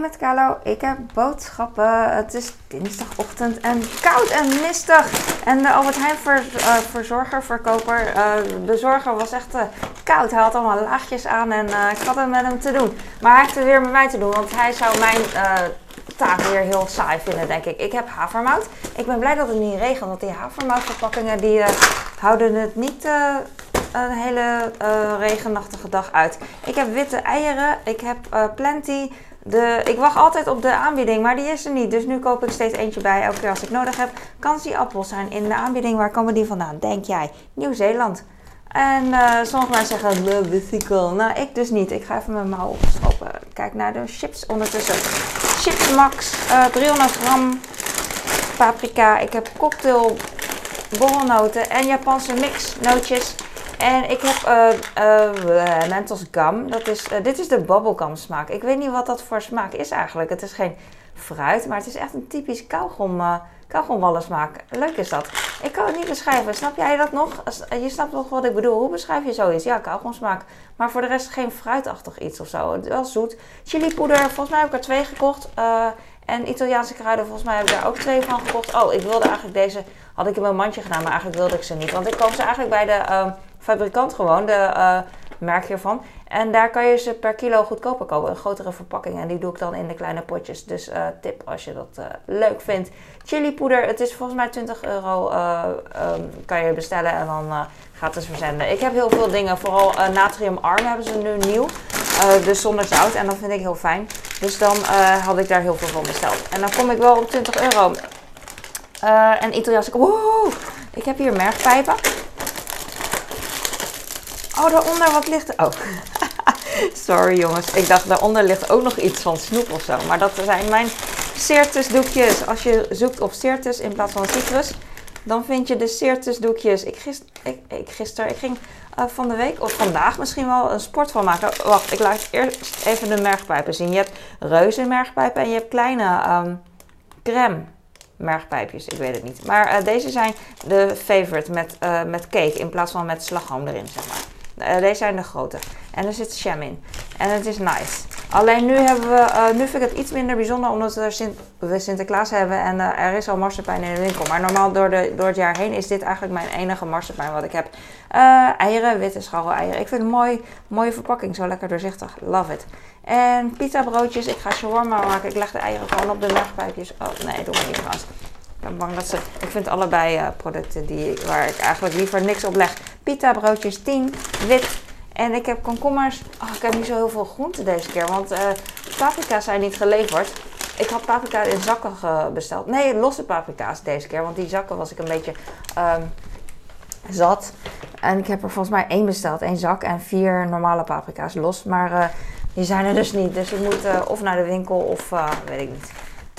met Kalo. Ik heb boodschappen. Het is dinsdagochtend en koud en mistig. En de Albert Heijn ver, uh, verzorger, verkoper, bezorger was echt uh, koud. Hij had allemaal laagjes aan en ik had het met hem te doen. Maar hij heeft het weer met mij te doen, want hij zou mijn taak weer heel saai vinden, denk ik. Ik heb havermout. Ik ben blij dat het niet regent, want die havermoutverpakkingen die houden het niet een hele regenachtige dag uit. Ik heb witte eieren, ik heb plenty. De, ik wacht altijd op de aanbieding, maar die is er niet. Dus nu koop ik steeds eentje bij, elke keer als ik nodig heb. die appels zijn in de aanbieding. Waar komen die vandaan? Denk jij? Nieuw-Zeeland. En uh, sommige mensen zeggen, de bicycle. Nou, ik dus niet. Ik ga even mijn mouw opstropen. Kijk naar de chips ondertussen. Chips Max, uh, eh, 300 gram paprika. Ik heb cocktail borrelnoten en Japanse mixnootjes. En ik heb uh, Mentos Gum. Dat is, dit is de bubblegum smaak. Ik weet niet wat dat voor smaak is eigenlijk. Het is geen fruit, maar het is echt een typisch kauwgom, kauwgomwallen smaak. Leuk is dat. Ik kan het niet beschrijven. Snap jij dat nog? Je snapt nog wat ik bedoel. Hoe beschrijf je zoiets? Ja, kauwgomsmaak. Maar voor de rest geen fruitachtig iets of zo. Wel zoet. Chilipoeder. Volgens mij heb ik er twee gekocht. En Italiaanse kruiden, volgens mij heb ik daar ook twee van gekocht. Oh, ik wilde eigenlijk deze, had ik in mijn mandje gedaan, maar eigenlijk wilde ik ze niet. Want ik koop ze eigenlijk bij de ehm, fabrikant gewoon, de uh, merk hiervan. En daar kan je ze per kilo goedkoper kopen, een grotere verpakking. En die doe ik dan in de kleine potjes. Dus uh, tip als je dat uh, leuk vindt. Chilipoeder, het is volgens mij 20 euro, um, kan je bestellen en dan gaat het verzenden. Ik heb heel veel dingen, vooral natriumarm hebben ze nu nieuw. dus zonder zout en dat vind ik heel fijn. Dus dan had ik daar heel veel van besteld. En dan kom ik wel op 20 euro. en Italiaanse, wow, ik heb hier mergpijpen. Oh, daaronder wat ligt. Oh. Sorry jongens. Ik dacht daaronder ligt ook nog iets van snoep of zo. Maar dat zijn mijn Certus. Als je zoekt op Certus in plaats van citrus, dan vind je de Certus doekjes. Ik, gist, ik, gisteren, ik ging uh, van de week of vandaag misschien wel een sport van maken. Wacht, ik laat eerst even de mergpijpen zien. Je hebt reuze mergpijpen en je hebt kleine um, crème mergpijpjes. Ik weet het niet. Maar uh, deze zijn de favorite met, uh, met cake in plaats van met slagroom erin, zeg maar. Uh, deze zijn de grote. En er zit jam in. En het is nice. Alleen nu, hebben we, uh, nu vind ik het iets minder bijzonder omdat we, Sint we Sinterklaas hebben en uh, er is al marsepein in de winkel. Maar normaal door, de, door het jaar heen is dit eigenlijk mijn enige marsepein wat ik heb. eieren, witte scharrel eieren. Ik vind het mooi, mooie verpakking, zo lekker doorzichtig. Love it. En pizza broodjes. Ik ga shawarma maken. Ik leg de eieren gewoon op de legpijpjes. Oh nee, doe maar niet trouwens. Ik ben bang dat ze. Ik vind allebei producten die, waar ik eigenlijk liever niks op leg. Pita broodjes 10, wit. En ik heb komkommers. Oh, ik heb niet zo heel veel groenten deze keer. Want uh, paprika's zijn niet geleverd. Ik had paprika in zakken besteld. Nee, losse paprika's deze keer. Want die zakken was ik een beetje um, zat. En ik heb er volgens mij één besteld. één zak en vier normale paprika's los. Maar uh, die zijn er dus niet. Dus ik moet uh, of naar de winkel of weet ik niet.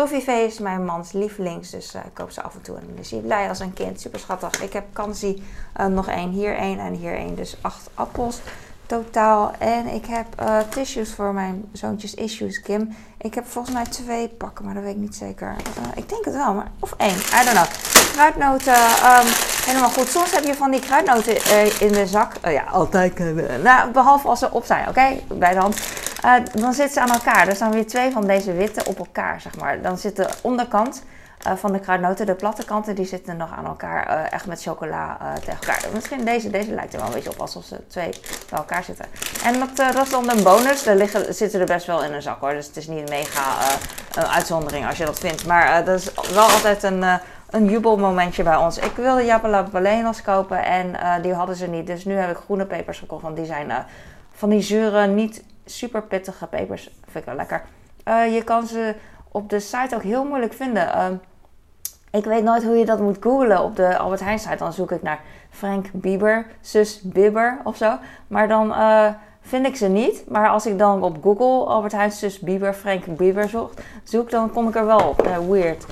Toffifee mijn mans lievelings, dus uh, ik koop ze af en toe. En dan is hij blij als een kind, super schattig. Ik heb kansi uh, nog één, hier één en hier één. Dus acht appels totaal. En ik heb uh, tissues voor mijn zoontjes issues, Kim. Ik heb volgens mij twee pakken, maar dat weet ik niet zeker. ik denk het wel, maar of één, I don't know. Kruidnoten, um, helemaal goed. Soms heb je van die kruidnoten in de zak. ja, altijd. nou, behalve als ze op zijn, oké? Bij de hand. Uh, dan zitten ze aan elkaar. Er staan weer twee van deze witte op elkaar, zeg maar. Dan zit de onderkant uh, van de kruidnoten, de platte kanten, die zitten nog aan elkaar. Uh, echt met chocola tegen elkaar. Misschien deze, deze lijkt er wel een beetje op alsof ze twee bij elkaar zitten. En is dan een bonus. Er liggen, zitten er best wel in een zak hoor. Dus het is niet een mega uitzondering als je dat vindt. Maar dat is wel altijd een een jubelmomentje bij ons. Ik wilde Japala Balenos kopen en die hadden ze niet. Dus nu heb ik groene pepers gekocht, want die zijn van die zure, niet super pittige pepers. Vind ik wel lekker. Uh, je kan ze op de site ook heel moeilijk vinden. Uh, ik weet nooit hoe je dat moet googlen op de Albert Heijn site. Dan zoek ik naar Frank Bieber, zus Bieber of zo. Maar dan uh, vind ik ze niet. Maar als ik dan op Google Albert Heijn, zus Bieber, Frank Bieber zoek, zoek dan kom ik er wel op. weird.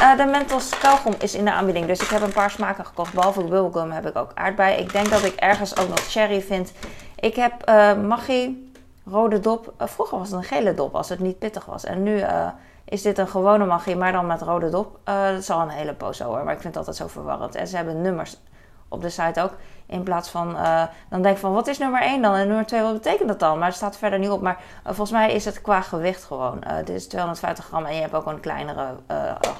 Uh, de Mentos kauwgom is in de aanbieding. Dus ik heb een paar smaken gekocht. Behalve bubblegum heb ik ook aardbei. Ik denk dat ik ergens ook nog cherry vind. Ik heb uh, Maggi rode dop. Uh, vroeger was het een gele dop als het niet pittig was. En nu uh, is dit een gewone magie, maar dan met rode dop. Uh, dat is al een hele poos hoor, maar ik vind het altijd zo verwarrend. En ze hebben nummers op de site ook. In plaats van, dan denk ik van, wat is nummer 1 dan? En nummer 2, wat betekent dat dan? Maar het staat verder niet op. Maar volgens mij is het qua gewicht gewoon. Dit is 250 gram en je hebt ook een kleinere,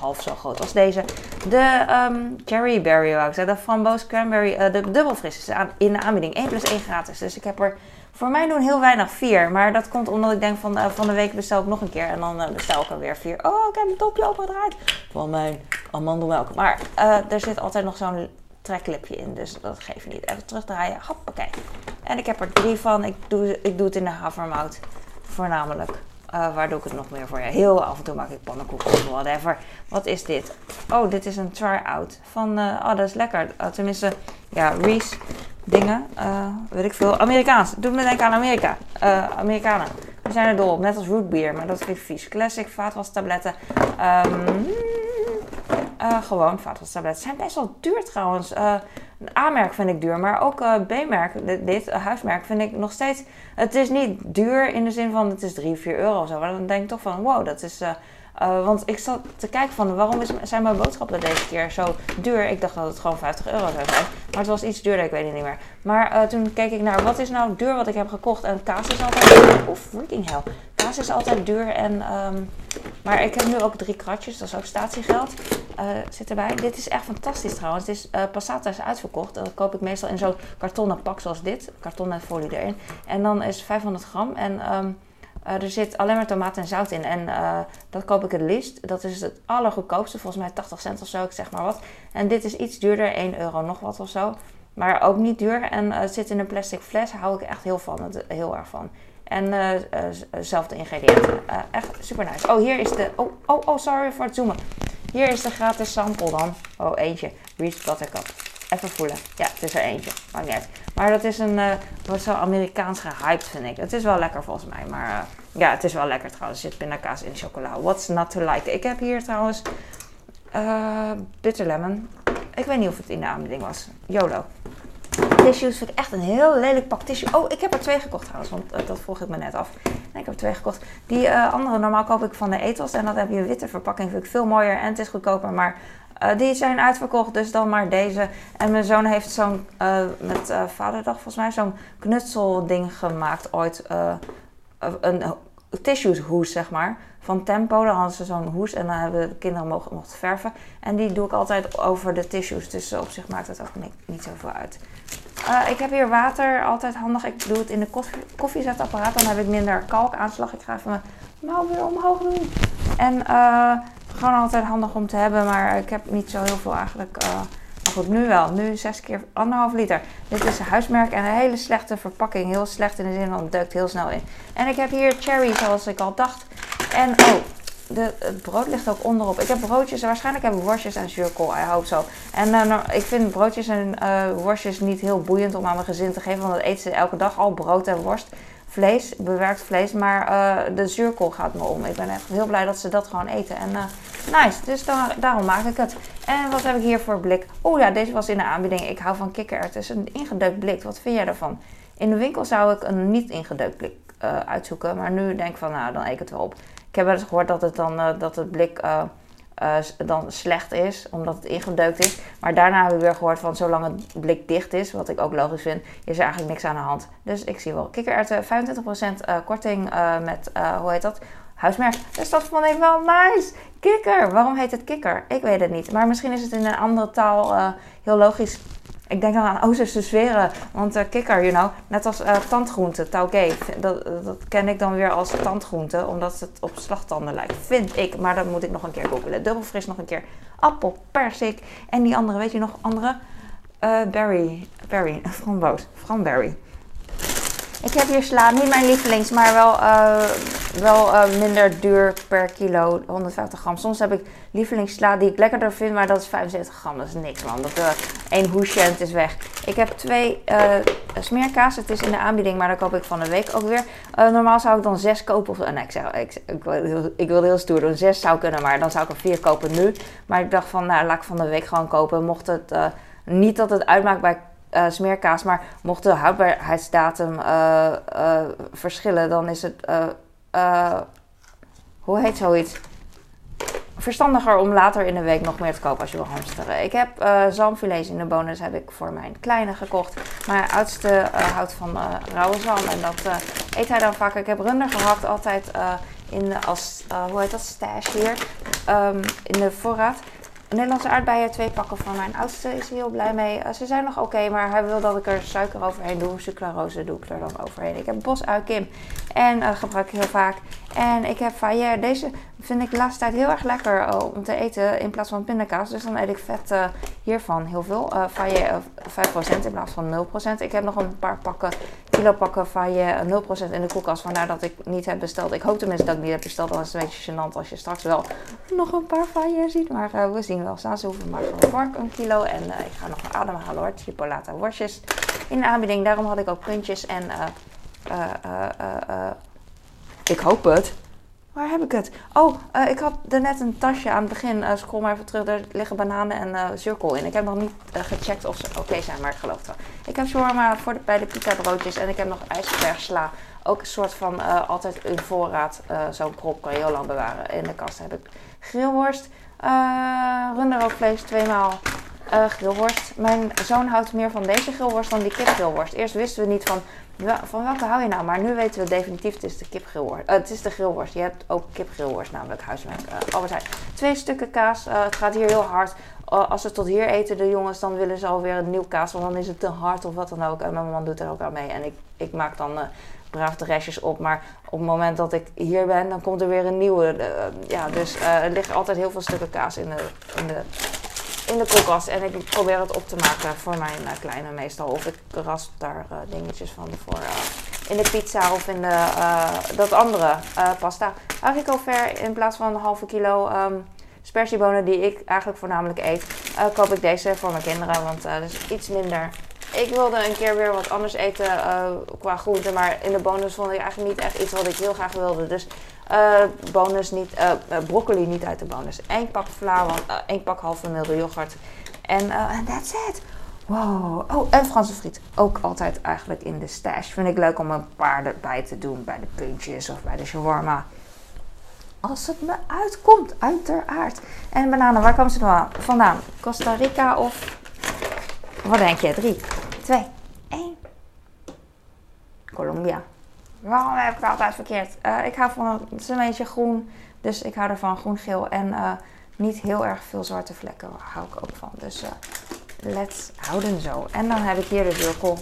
half zo groot als deze. De um, Cherry Berry, wou ik zeggen. De framboos cranberry, de dubbelfris is in de aanbieding. 1 plus 1 gratis. Dus ik heb er voor mij doen heel weinig 4. Maar dat komt omdat ik denk van, van de week bestel ik nog een keer. En dan bestel ik er weer 4. Oh, ik heb een topje opengedraaid van mijn amandelmelk. Maar er zit altijd nog zo'n treklipje in. Dus dat geeft niet. Even terugdraaien. Hoppakee. En ik heb er drie van. Ik doe, ik doe het in de havermout. Voornamelijk. Uh, waar doe ik het nog meer voor? Ja, heel af en toe maak ik pannenkoeken of whatever. Wat is dit? Oh, dit is een try-out. Van, uh, oh, dat is lekker. Uh, tenminste, ja, Reese dingen. weet ik veel. Amerikaans. Doe me denken aan Amerika. Amerikanen. We zijn er dol op. Net als rootbeer. Maar dat vind ik vies. Classic vaatwastabletten. Um, gewoon vaatwastabletten. zijn best wel duur trouwens. A-merk vind ik duur, maar ook uh, B-merk, dit, huismerk, vind ik nog steeds... Het is niet duur in de zin van het is 3, 4 euro of zo. Maar dan denk ik toch van, wow, dat is... want ik zat te kijken van, waarom is, zijn mijn boodschappen deze keer zo duur? Ik dacht dat het gewoon 50 euro zou zijn. Maar het was iets duurder, ik weet het niet meer. Maar toen keek ik naar, wat is nou duur wat ik heb gekocht? En kaas is altijd duur. Oh, freaking hell. Kaas is altijd duur en... Um, maar ik heb nu ook drie kratjes, dat is ook statiegeld. Uh, zit erbij. Dit is echt fantastisch trouwens. Het is, uh, Passata is uitverkocht. Dat koop ik meestal in zo'n kartonnen pak zoals dit. Karton met folie erin. En dan is 500 gram. En um, uh, er zit alleen maar tomaat en zout in. En dat koop ik het liefst. Dat is het allergoedkoopste. Volgens mij 80 cent of zo. Ik zeg maar wat. En dit is iets duurder. 1 euro nog wat of zo. Maar ook niet duur. En het zit in een plastic fles. Daar hou ik echt heel, van, heel erg van. En uh, zelfde ingrediënten. Echt super nice. Oh, hier is de. Oh, oh, oh, sorry voor het zoomen. Hier is de gratis sample dan. Oh, eentje. Reese Buttercup. Even voelen. Ja, het is er eentje. Maakt niet. Maar dat is een. Uh, wordt zo Amerikaans gehyped, vind ik. Het is wel lekker volgens mij. Maar ja, het is wel lekker trouwens. Er zit pindakaas in chocola. What's not to like? Ik heb hier trouwens. bitter lemon. Ik weet niet of het in de aanbieding was. YOLO. Tissues vind ik echt een heel lelijk pak tissue. Oh, ik heb er twee gekocht trouwens, want uh, dat vroeg ik me net af. Ik heb er twee gekocht. Die uh, andere, normaal koop ik van de Ethos. En dat heb je een witte verpakking, vind ik veel mooier en het is goedkoper. Maar uh, die zijn uitverkocht, dus dan maar deze. En mijn zoon heeft zo'n, met Vaderdag volgens mij, zo'n knutselding gemaakt ooit. een tissues hoes, zeg maar van Tempo. Dan hadden ze zo'n hoes en dan hebben de kinderen mogen, mochten verven. En die doe ik altijd over de tissues. Dus op zich maakt het ook niet, niet zoveel uit. Uh, ik heb hier water, altijd handig. Ik doe het in de koffie, koffiezetapparaat. Dan heb ik minder kalkaanslag. Ik ga even mijn mouw weer omhoog doen. En uh, gewoon altijd handig om te hebben. Maar ik heb niet zo heel veel eigenlijk. Uh, maar goed, nu wel. Nu 6 keer anderhalf liter. Dit is huismerk en een hele slechte verpakking. Heel slecht in de zin van het duikt heel snel in. En ik heb hier cherry zoals ik al dacht. En oh, de, het brood ligt ook onderop. Ik heb broodjes, waarschijnlijk hebben worstjes en zuurkool, I hope zo. En uh, ik vind broodjes en uh, worstjes niet heel boeiend om aan mijn gezin te geven, want dat eten ze elke dag al, brood en worst. Vlees, bewerkt vlees, maar uh, de zuurkool gaat me om. Ik ben echt heel blij dat ze dat gewoon eten. En nice, dus daar, daarom maak ik het. En wat heb ik hier voor blik? Oh ja, deze was in de aanbieding. Ik hou van kikkererwten. Het is een ingedeukt blik. Wat vind jij daarvan? In de winkel zou ik een niet ingedeukt blik uitzoeken, maar nu denk ik van, nou, dan eet ik het wel op. Ik heb wel eens gehoord dat het, dan, dat het blik uh, dan slecht is, omdat het ingedeukt is. Maar daarna hebben we weer gehoord van zolang het blik dicht is, wat ik ook logisch vind, is er eigenlijk niks aan de hand. Dus ik zie wel kikkererwten, 25% korting met, hoe heet dat? Huismerk. Dus dat vond ik wel nice. Kikker. Waarom heet het kikker? Ik weet het niet. Maar misschien is het in een andere taal heel logisch ik denk dan aan Oosterse sferen. Want uh, kikker, you know, net als uh, tandgroente, tauge, dat, dat ken ik dan weer als tandgroente, omdat het op slagtanden lijkt. Vind ik, maar dat moet ik nog een keer googelen. Dubbelfris nog een keer. Appel, persik en die andere, weet je nog andere? Berry, berry, framboos, framberry. Ik heb hier sla, niet mijn lievelings, maar wel, uh, wel uh, minder duur per kilo, 150 gram. Soms heb ik lievelingssla die ik lekkerder vind, maar dat is 75 gram. Dat is niks man. Dat uh, één hoesje en het is weg. Ik heb twee smeerkaas. Het is in de aanbieding, maar dan koop ik van de week ook weer. normaal zou ik dan zes kopen. Of, nee, ik, zeg, ik, ik wilde heel stoer doen. Zes zou kunnen, maar dan zou ik er vier kopen nu. Maar ik dacht van, nou laat ik van de week gewoon kopen. Mocht het niet dat het uitmaakt bij uh, smeerkaas. Maar mocht de houdbaarheidsdatum uh, uh, verschillen, dan is het. hoe heet zoiets? verstandiger om later in de week nog meer te kopen als je wil hamsteren. Ik heb zalmfilets in de bonus heb ik voor mijn kleine gekocht. Mijn oudste houdt van rauwe zalm en dat eet hij dan vaker. Ik heb runder gehakt altijd in als, hoe heet dat, stash hier, um, in de voorraad. Nederlandse aardbeien, twee pakken van mijn oudste is heel blij mee. ze zijn nog oké, maar hij wil dat ik er suiker overheen doe. Sucralose doe ik er dan overheen. Ik heb bosui Kim en gebruik ik heel vaak. En ik heb Fayer. Deze vind ik de laatste tijd heel erg lekker uh, om te eten in plaats van pindakaas. Dus dan eet ik vet hiervan heel veel. Uh, Fayer 5% in plaats van 0%. Ik heb nog een paar pakken, kilo pakken Fayer 0% in de koelkast. Vandaar dat ik niet heb besteld. Ik hoop tenminste dat ik niet heb besteld. Dan is het een beetje gênant als je straks wel nog een paar Fayer ziet. Maar we zien wel. Staan ze hoeven maar van vork een kilo. En ik ga nog een ademhalen hoor. Chipolata worstjes in de aanbieding. Daarom had ik ook puntjes en... Ik hoop het. Waar heb ik het? Oh, ik had er net een tasje aan het begin. Scroll maar even terug. Er liggen bananen en cirkel in. Ik heb nog niet gecheckt of ze oké zijn, maar ik geloof het wel. Ik heb shawarma voor de, bij de pita broodjes. En ik heb nog ijsbergsla. Ook een soort van altijd in voorraad. Zo'n krop kan je heel lang bewaren. In de kast heb ik grillworst. Runderrookvlees tweemaal. grillworst. Mijn zoon houdt meer van deze grillworst dan die kipgrillworst. Eerst wisten we niet van van welke hou je nou? Maar nu weten we definitief, het is de kipgrillworst. Uh, het is de grillworst. Je hebt ook kipgrillworst, namelijk huismerk uh, Albert. Twee stukken kaas. Uh, het gaat hier heel hard. als ze tot hier eten, de jongens, dan willen ze alweer een nieuw kaas. Want dan is het te hard of wat dan ook. En mijn man doet er ook aan mee. En ik, ik maak dan braaf de restjes op. Maar op het moment dat ik hier ben, dan komt er weer een nieuwe. ja, dus er liggen altijd heel veel stukken kaas in de, in de in de koelkast. En ik probeer het op te maken voor mijn uh, kleine meestal. Of ik rasp daar uh, dingetjes van voor uh, in de pizza of in de, dat andere pasta. Haricot ver in plaats van een halve kilo um, die ik eigenlijk voornamelijk eet. koop ik deze voor mijn kinderen, want dat is iets minder ik wilde een keer weer wat anders eten qua groente. Maar in de bonus vond ik eigenlijk niet echt iets wat ik heel graag wilde. Dus uh, bonus niet, uh, broccoli niet uit de bonus. Eén pak vla, uh, één pak halve milde yoghurt. En that's it. Wow. Oh, en Franse friet. Ook altijd eigenlijk in de stash. Vind ik leuk om een paar erbij te doen bij de puntjes of bij de shawarma. Als het me uitkomt, uiteraard. En bananen, waar komen ze nou vandaan? Costa Rica of... Wat denk je? 3, 2, 1. Colombia. Waarom heb ik het altijd verkeerd? Uh, ik hou van een beetje groen. Dus ik hou ervan groen-geel. En uh, niet heel erg veel zwarte vlekken hou ik ook van. Dus uh, let's houden zo. En dan heb ik hier de zirkel. Op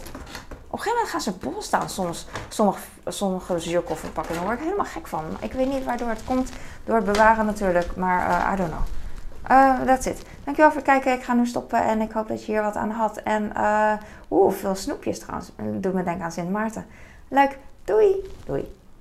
een gegeven moment gaan ze bol staan soms. Sommige, sommige. Daar word ik helemaal gek van. Ik weet niet waardoor het komt. Door het bewaren natuurlijk. Maar I don't know. Uh, that's it. Dankjewel voor het kijken. Ik ga nu stoppen en ik hoop dat je hier wat aan had. En uh, oeh, veel snoepjes trouwens. Doet me denken aan Sint Maarten. Leuk. Doei! Doei!